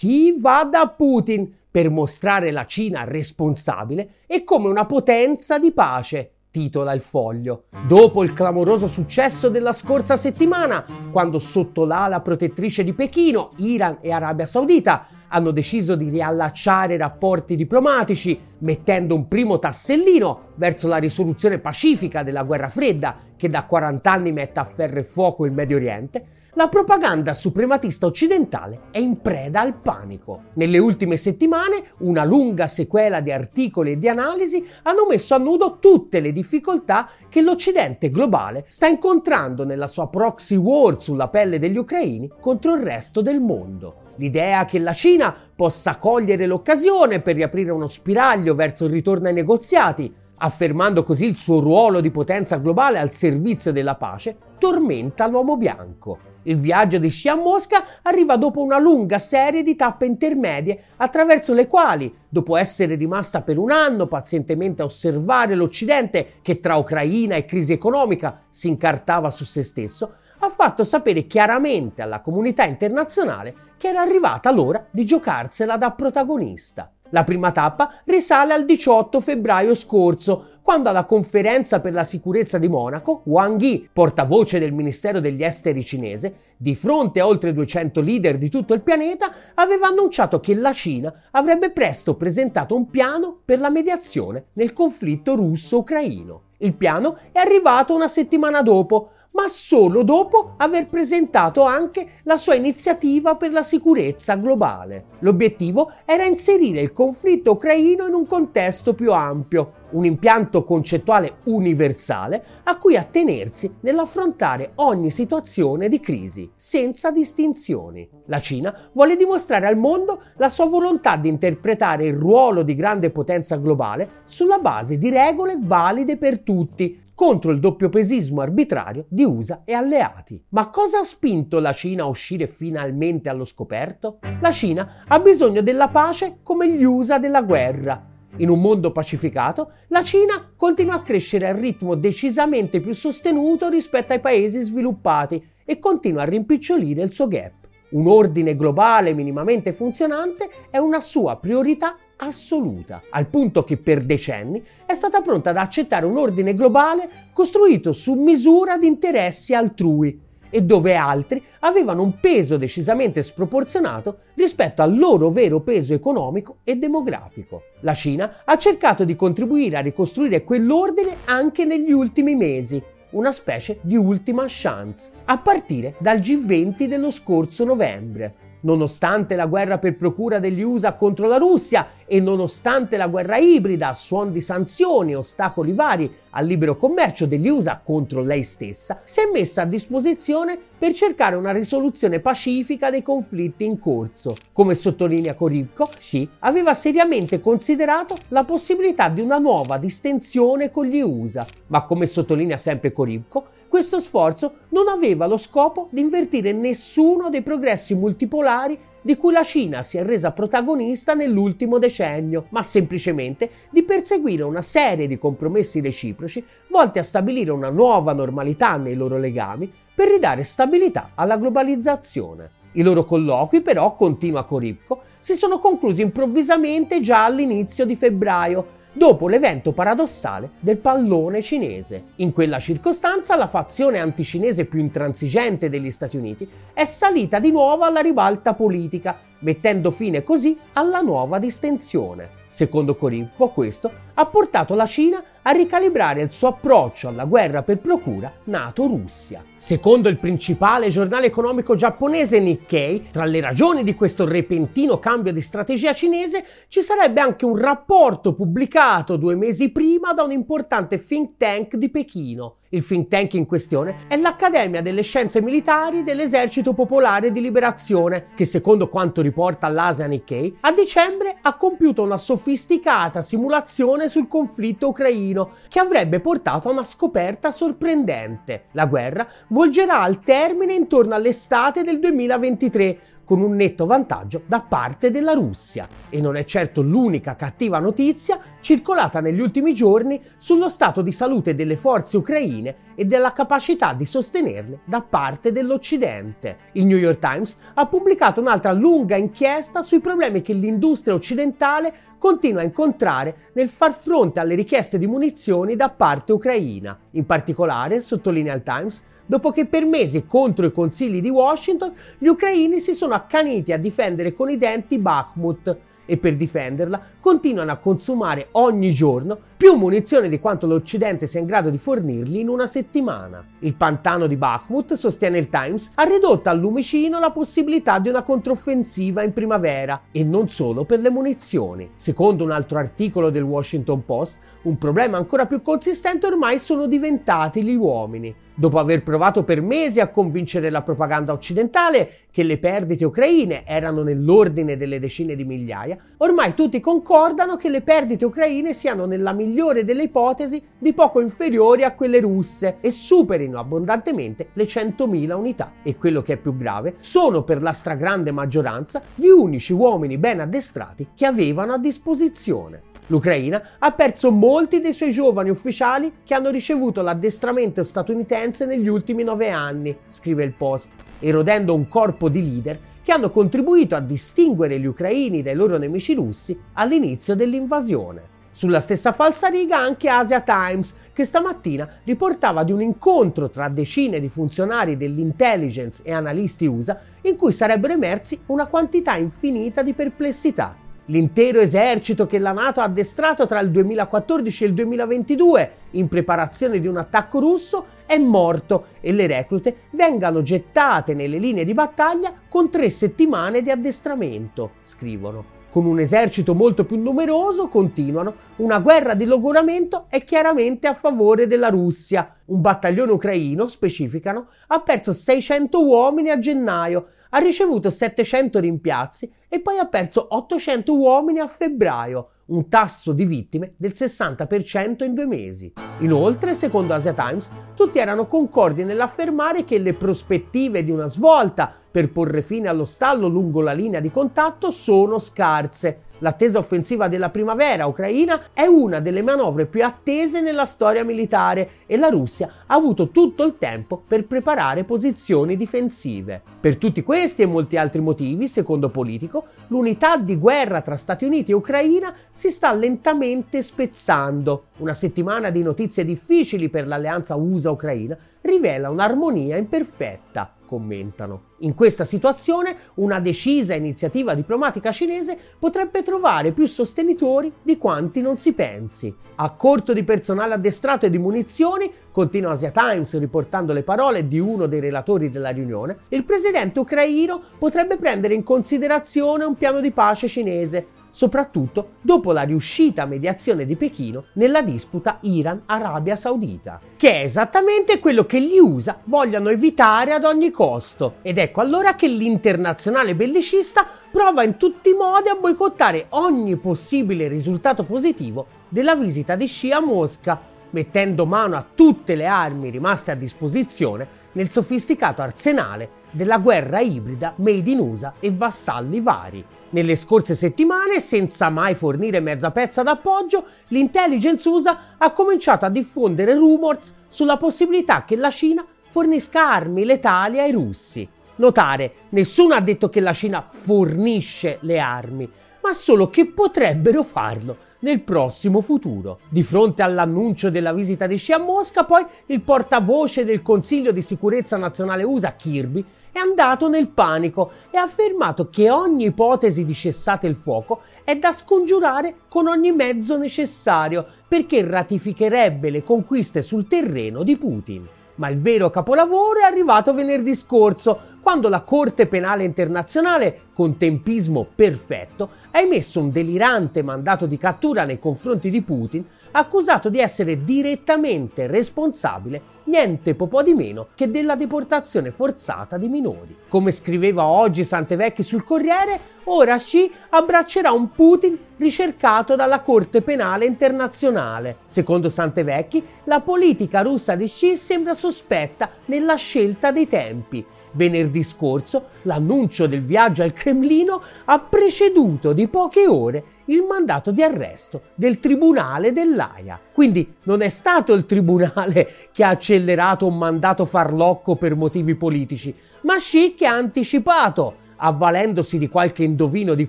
Xi va da Putin per mostrare la Cina responsabile e come una potenza di pace, titola il foglio. Dopo il clamoroso successo della scorsa settimana, quando sotto l'ala protettrice di Pechino, Iran e Arabia Saudita hanno deciso di riallacciare rapporti diplomatici, mettendo un primo tassellino verso la risoluzione pacifica della guerra fredda che da 40 anni mette a ferro e fuoco il Medio Oriente, la propaganda suprematista occidentale è in preda al panico. Nelle ultime settimane una lunga sequela di articoli e di analisi hanno messo a nudo tutte le difficoltà che l'Occidente globale sta incontrando nella sua proxy war sulla pelle degli ucraini contro il resto del mondo. L'idea che la Cina possa cogliere l'occasione per riaprire uno spiraglio verso il ritorno ai negoziati, affermando così il suo ruolo di potenza globale al servizio della pace, tormenta l'uomo bianco. Il viaggio di a Mosca arriva dopo una lunga serie di tappe intermedie attraverso le quali, dopo essere rimasta per un anno pazientemente a osservare l'Occidente che tra Ucraina e crisi economica si incartava su se stesso, ha fatto sapere chiaramente alla comunità internazionale che era arrivata l'ora di giocarsela da protagonista. La prima tappa risale al 18 febbraio scorso, quando alla conferenza per la sicurezza di Monaco, Wang Yi, portavoce del Ministero degli Esteri cinese, di fronte a oltre 200 leader di tutto il pianeta, aveva annunciato che la Cina avrebbe presto presentato un piano per la mediazione nel conflitto russo-ucraino. Il piano è arrivato una settimana dopo, ma solo dopo aver presentato anche la sua iniziativa per la sicurezza globale. L'obiettivo era inserire il conflitto ucraino in un contesto più ampio, un impianto concettuale universale a cui attenersi nell'affrontare ogni situazione di crisi, senza distinzioni. La Cina vuole dimostrare al mondo la sua volontà di interpretare il ruolo di grande potenza globale sulla base di regole valide per tutti, contro il doppiopesismo arbitrario di USA e alleati. Ma cosa ha spinto la Cina a uscire finalmente allo scoperto? La Cina ha bisogno della pace come gli USA della guerra. In un mondo pacificato, la Cina continua a crescere a ritmo decisamente più sostenuto rispetto ai paesi sviluppati e continua a rimpicciolire il suo gap. Un ordine globale minimamente funzionante è una sua priorità assoluta, al punto che per decenni è stata pronta ad accettare un ordine globale costruito su misura di interessi altrui e dove altri avevano un peso decisamente sproporzionato rispetto al loro vero peso economico e demografico. La Cina ha cercato di contribuire a ricostruire quell'ordine anche negli ultimi mesi, una specie di ultima chance, a partire dal G20 dello scorso novembre. Nonostante la guerra per procura degli USA contro la Russia e nonostante la guerra ibrida, suon di sanzioni e ostacoli vari al libero commercio degli USA contro lei stessa, si è messa a disposizione per cercare una risoluzione pacifica dei conflitti in corso. Come sottolinea Koribko, Xi aveva seriamente considerato la possibilità di una nuova distensione con gli USA, ma come sottolinea sempre Koribko, questo sforzo non aveva lo scopo di invertire nessuno dei progressi multipolari di cui la Cina si è resa protagonista nell'ultimo decennio, ma semplicemente di perseguire una serie di compromessi reciproci volti a stabilire una nuova normalità nei loro legami per ridare stabilità alla globalizzazione. I loro colloqui, però, continua Coripco, si sono conclusi improvvisamente già all'inizio di febbraio, dopo l'evento paradossale del pallone cinese. In quella circostanza la fazione anticinese più intransigente degli Stati Uniti è salita di nuovo alla ribalta politica, mettendo fine così alla nuova distensione. Secondo Corinco, questo ha portato la Cina a ricalibrare il suo approccio alla guerra per procura NATO-Russia. Secondo il principale giornale economico giapponese Nikkei, tra le ragioni di questo repentino cambio di strategia cinese ci sarebbe anche un rapporto pubblicato due mesi prima da un importante think tank di Pechino. Il think tank in questione è l'Accademia delle Scienze Militari dell'Esercito Popolare di Liberazione, che secondo quanto riporta l'Asia Nikkei, a dicembre ha compiuto una sofisticata simulazione sul conflitto ucraino che avrebbe portato a una scoperta sorprendente. La guerra volgerà al termine intorno all'estate del 2023 con un netto vantaggio da parte della Russia. E non è certo l'unica cattiva notizia circolata negli ultimi giorni sullo stato di salute delle forze ucraine e della capacità di sostenerle da parte dell'Occidente. Il New York Times ha pubblicato un'altra lunga inchiesta sui problemi che l'industria occidentale continua a incontrare nel far fronte alle richieste di munizioni da parte ucraina. In particolare, sottolinea il Times, dopo che per mesi contro i consigli di Washington gli ucraini si sono accaniti a difendere con i denti Bakhmut e per difenderla continuano a consumare ogni giorno più munizioni di quanto l'Occidente sia in grado di fornirgli in una settimana. Il pantano di Bakhmut, sostiene il Times, ha ridotto al lumicino la possibilità di una controffensiva in primavera e non solo per le munizioni. Secondo un altro articolo del Washington Post, un problema ancora più consistente ormai sono diventati gli uomini. Dopo aver provato per mesi a convincere la propaganda occidentale che le perdite ucraine erano nell'ordine delle decine di migliaia, ormai tutti concordano che le perdite ucraine siano nella migliore delle ipotesi di poco inferiori a quelle russe e superino abbondantemente le 100.000 unità. E quello che è più grave, sono per la stragrande maggioranza gli unici uomini ben addestrati che avevano a disposizione. L'Ucraina ha perso molti dei suoi giovani ufficiali che hanno ricevuto l'addestramento statunitense negli ultimi nove anni, scrive il Post, erodendo un corpo di leader che hanno contribuito a distinguere gli ucraini dai loro nemici russi all'inizio dell'invasione. Sulla stessa falsariga anche Asia Times, che stamattina riportava di un incontro tra decine di funzionari dell'intelligence e analisti USA in cui sarebbero emersi una quantità infinita di perplessità L'intero esercito che la Nato ha addestrato tra il 2014 e il 2022 in preparazione di un attacco russo è morto e le reclute vengano gettate nelle linee di battaglia con tre settimane di addestramento, scrivono. Con un esercito molto più numeroso, continuano, una guerra di logoramento è chiaramente a favore della Russia. Un battaglione ucraino, specificano, ha perso 600 uomini a gennaio, ha ricevuto 700 rimpiazzi e poi ha perso 800 uomini a febbraio, un tasso di vittime del 60% in due mesi. Inoltre, secondo Asia Times, tutti erano concordi nell'affermare che le prospettive di una svolta per porre fine allo stallo lungo la linea di contatto sono scarse L'attesa offensiva della primavera ucraina è una delle manovre più attese nella storia militare e la Russia ha avuto tutto il tempo per preparare posizioni difensive. Per tutti questi e molti altri motivi, secondo Politico, l'unità di guerra tra Stati Uniti e Ucraina si sta lentamente spezzando. Una settimana di notizie difficili per l'alleanza USA-Ucraina rivela un'armonia imperfetta commentano. In questa situazione una decisa iniziativa diplomatica cinese potrebbe trovare più sostenitori di quanti non si pensi. A corto di personale addestrato e di munizioni, continua Asia Times riportando le parole di uno dei relatori della riunione, il presidente ucraino potrebbe prendere in considerazione un piano di pace cinese soprattutto dopo la riuscita mediazione di Pechino nella disputa Iran-Arabia Saudita, che è esattamente quello che gli USA vogliono evitare ad ogni costo. Ed ecco allora che l'internazionale bellicista prova in tutti i modi a boicottare ogni possibile risultato positivo della visita di Xi a Mosca, mettendo mano a tutte le armi rimaste a disposizione nel sofisticato arsenale della guerra ibrida made in USA e vassalli vari. Nelle scorse settimane, senza mai fornire mezza pezza d'appoggio, l'intelligence USA ha cominciato a diffondere rumors sulla possibilità che la Cina fornisca armi letali ai russi. Notare, nessuno ha detto che la Cina fornisce le armi, ma solo che potrebbero farlo nel prossimo futuro. Di fronte all'annuncio della visita di Xi a Mosca, poi il portavoce del Consiglio di sicurezza nazionale USA, Kirby, è andato nel panico e ha affermato che ogni ipotesi di cessate il fuoco è da scongiurare con ogni mezzo necessario perché ratificherebbe le conquiste sul terreno di Putin. Ma il vero capolavoro è arrivato venerdì scorso, quando la Corte Penale Internazionale, con tempismo perfetto, ha emesso un delirante mandato di cattura nei confronti di Putin accusato di essere direttamente responsabile niente po' di meno che della deportazione forzata di minori. Come scriveva oggi Santevecchi sul Corriere, ora Xi abbraccerà un Putin ricercato dalla Corte Penale Internazionale. Secondo Santevecchi, la politica russa di Xi sembra sospetta nella scelta dei tempi venerdì scorso l'annuncio del viaggio al Cremlino ha preceduto di poche ore il mandato di arresto del Tribunale dell'AIA. Quindi non è stato il Tribunale che ha accelerato un mandato farlocco per motivi politici, ma che ha anticipato, avvalendosi di qualche indovino di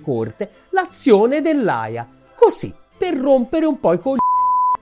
corte, l'azione dell'AIA. Così, per rompere un po' i coglioni.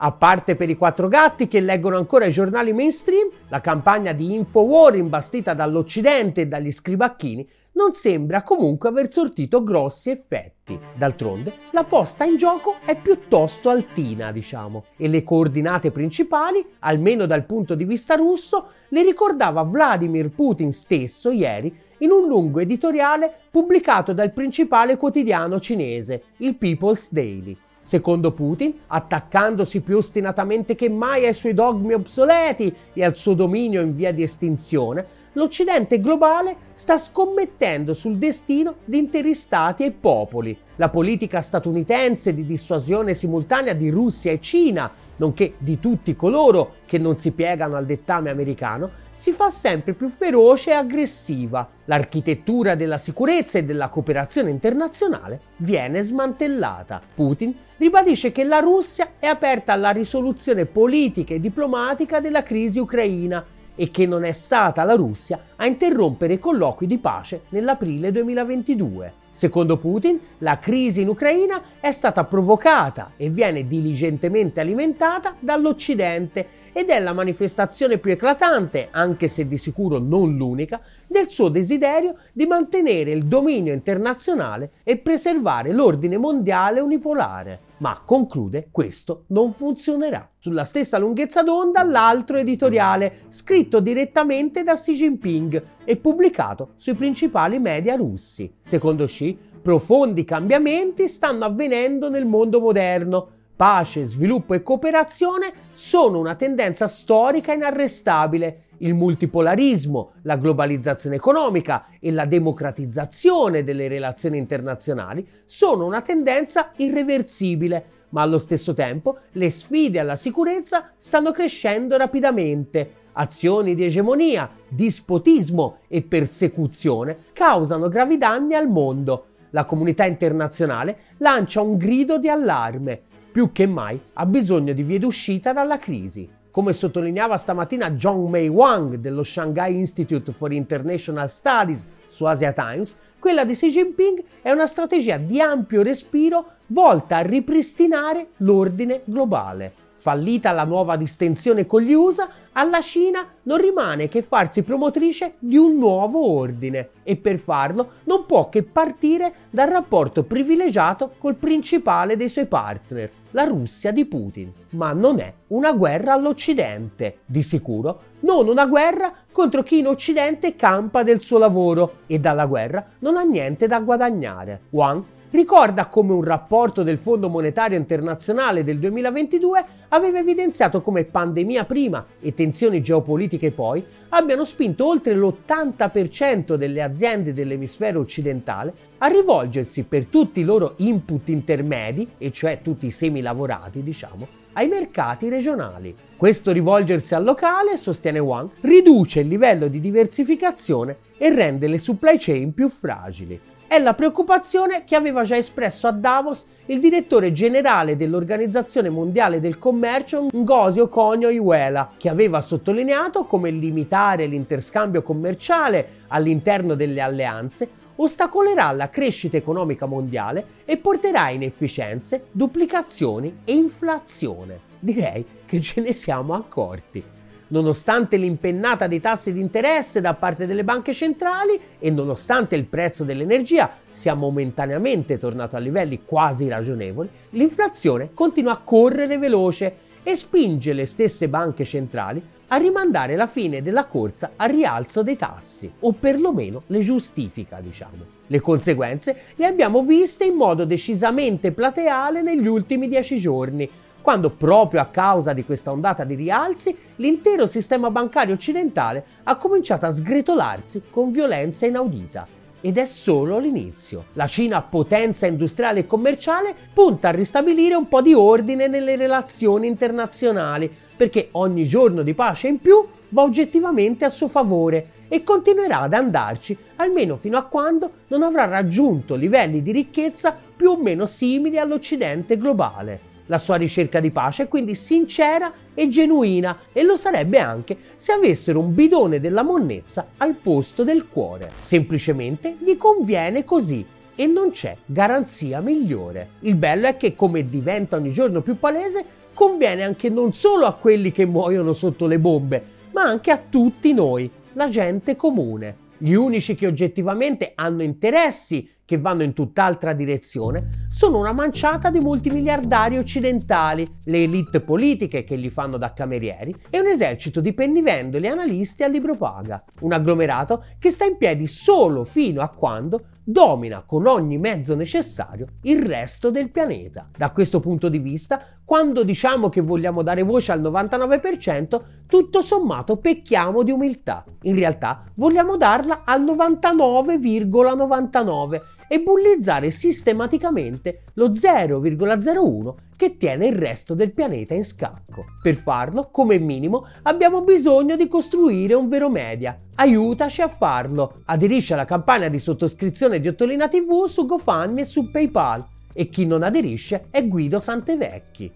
A parte per i quattro gatti che leggono ancora i giornali mainstream, la campagna di Infowar imbastita dall'Occidente e dagli scribacchini non sembra comunque aver sortito grossi effetti. D'altronde, la posta in gioco è piuttosto altina, diciamo, e le coordinate principali, almeno dal punto di vista russo, le ricordava Vladimir Putin stesso ieri in un lungo editoriale pubblicato dal principale quotidiano cinese, il People's Daily. Secondo Putin, attaccandosi più ostinatamente che mai ai suoi dogmi obsoleti e al suo dominio in via di estinzione, l'Occidente globale sta scommettendo sul destino di interi stati e popoli. La politica statunitense di dissuasione simultanea di Russia e Cina, nonché di tutti coloro che non si piegano al dettame americano, si fa sempre più feroce e aggressiva. L'architettura della sicurezza e della cooperazione internazionale viene smantellata. Putin ribadisce che la Russia è aperta alla risoluzione politica e diplomatica della crisi ucraina e che non è stata la Russia a interrompere i colloqui di pace nell'aprile 2022. Secondo Putin, la crisi in Ucraina è stata provocata e viene diligentemente alimentata dall'Occidente ed è la manifestazione più eclatante, anche se di sicuro non l'unica, del suo desiderio di mantenere il dominio internazionale e preservare l'ordine mondiale unipolare. Ma conclude, questo non funzionerà. Sulla stessa lunghezza d'onda l'altro editoriale, scritto direttamente da Xi Jinping e pubblicato sui principali media russi. Secondo Xi, profondi cambiamenti stanno avvenendo nel mondo moderno pace, sviluppo e cooperazione sono una tendenza storica inarrestabile. Il multipolarismo, la globalizzazione economica e la democratizzazione delle relazioni internazionali sono una tendenza irreversibile, ma allo stesso tempo le sfide alla sicurezza stanno crescendo rapidamente. Azioni di egemonia, dispotismo e persecuzione causano gravi danni al mondo. La comunità internazionale lancia un grido di allarme più che mai ha bisogno di vie d'uscita dalla crisi. Come sottolineava stamattina John May Wang dello Shanghai Institute for International Studies su Asia Times, quella di Xi Jinping è una strategia di ampio respiro volta a ripristinare l'ordine globale. Fallita la nuova distensione con gli USA, alla Cina non rimane che farsi promotrice di un nuovo ordine e per farlo non può che partire dal rapporto privilegiato col principale dei suoi partner, la Russia di Putin. Ma non è una guerra all'Occidente, di sicuro non una guerra contro chi in Occidente campa del suo lavoro e dalla guerra non ha niente da guadagnare. Wang ricorda come un rapporto del Fondo Monetario Internazionale del 2022 aveva evidenziato come pandemia prima e tensioni geopolitiche poi abbiano spinto oltre l'80% delle aziende dell'emisfero occidentale a rivolgersi per tutti i loro input intermedi, e cioè tutti i semi lavorati, diciamo, ai mercati regionali. Questo rivolgersi al locale, sostiene Wang, riduce il livello di diversificazione e rende le supply chain più fragili è la preoccupazione che aveva già espresso a Davos il direttore generale dell'Organizzazione Mondiale del Commercio Ngosio Conio Iuela, che aveva sottolineato come limitare l'interscambio commerciale all'interno delle alleanze ostacolerà la crescita economica mondiale e porterà inefficienze, duplicazioni e inflazione. Direi che ce ne siamo accorti. Nonostante l'impennata dei tassi di interesse da parte delle banche centrali e nonostante il prezzo dell'energia sia momentaneamente tornato a livelli quasi ragionevoli, l'inflazione continua a correre veloce e spinge le stesse banche centrali a rimandare la fine della corsa al rialzo dei tassi, o perlomeno le giustifica, diciamo. Le conseguenze le abbiamo viste in modo decisamente plateale negli ultimi dieci giorni, quando proprio a causa di questa ondata di rialzi l'intero sistema bancario occidentale ha cominciato a sgretolarsi con violenza inaudita. ed è solo l'inizio. La Cina, potenza industriale e commerciale, punta a ristabilire un po' di ordine nelle relazioni internazionali, perché ogni giorno di pace in più va oggettivamente a suo favore e continuerà ad andarci almeno fino a quando non avrà raggiunto livelli di ricchezza più o meno simili all'Occidente globale. La sua ricerca di pace quindi sincera e genuina e lo sarebbe anche se avessero un bidone della monnezza al posto del cuore. Semplicemente gli conviene così e non c'è garanzia migliore. Il bello è che, come diventa ogni giorno più palese, conviene anche non solo a quelli che muoiono sotto le bombe, ma anche a tutti noi, la gente comune. Gli unici che oggettivamente hanno interessi che vanno in tutt'altra direzione sono una manciata di multimiliardari occidentali, le elite politiche che li fanno da camerieri e un esercito di pennivendoli analisti a libro paga. Un agglomerato che sta in piedi solo fino a quando domina con ogni mezzo necessario il resto del pianeta. Da questo punto di vista, quando diciamo che vogliamo dare voce al 99%, tutto sommato pecchiamo di umiltà. In realtà vogliamo darla al 99,99 e bullizzare sistematicamente lo 0,01 che tiene il resto del pianeta in scacco. Per farlo, come minimo, abbiamo bisogno di costruire un vero media. Aiutaci a farlo. Aderisci alla campagna di sottoscrizione di Ottolina TV su GoFundMe e su PayPal. E chi non aderisce è Guido Santevecchi.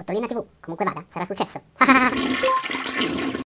Ottolina TV, comunque vada, sarà successo.